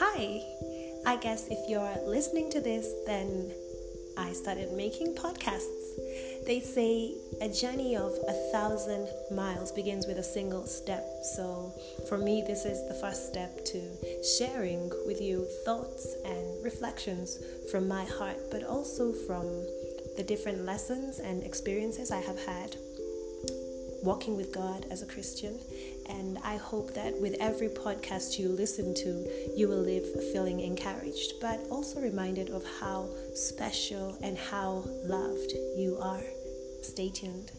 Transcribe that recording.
Hi! I guess if you're listening to this, then I started making podcasts. They say a journey of a thousand miles begins with a single step. So, for me, this is the first step to sharing with you thoughts and reflections from my heart, but also from the different lessons and experiences I have had walking with God as a Christian. And I hope that with every podcast you listen to, you will live feeling encouraged, but also reminded of how special and how loved you are. Stay tuned.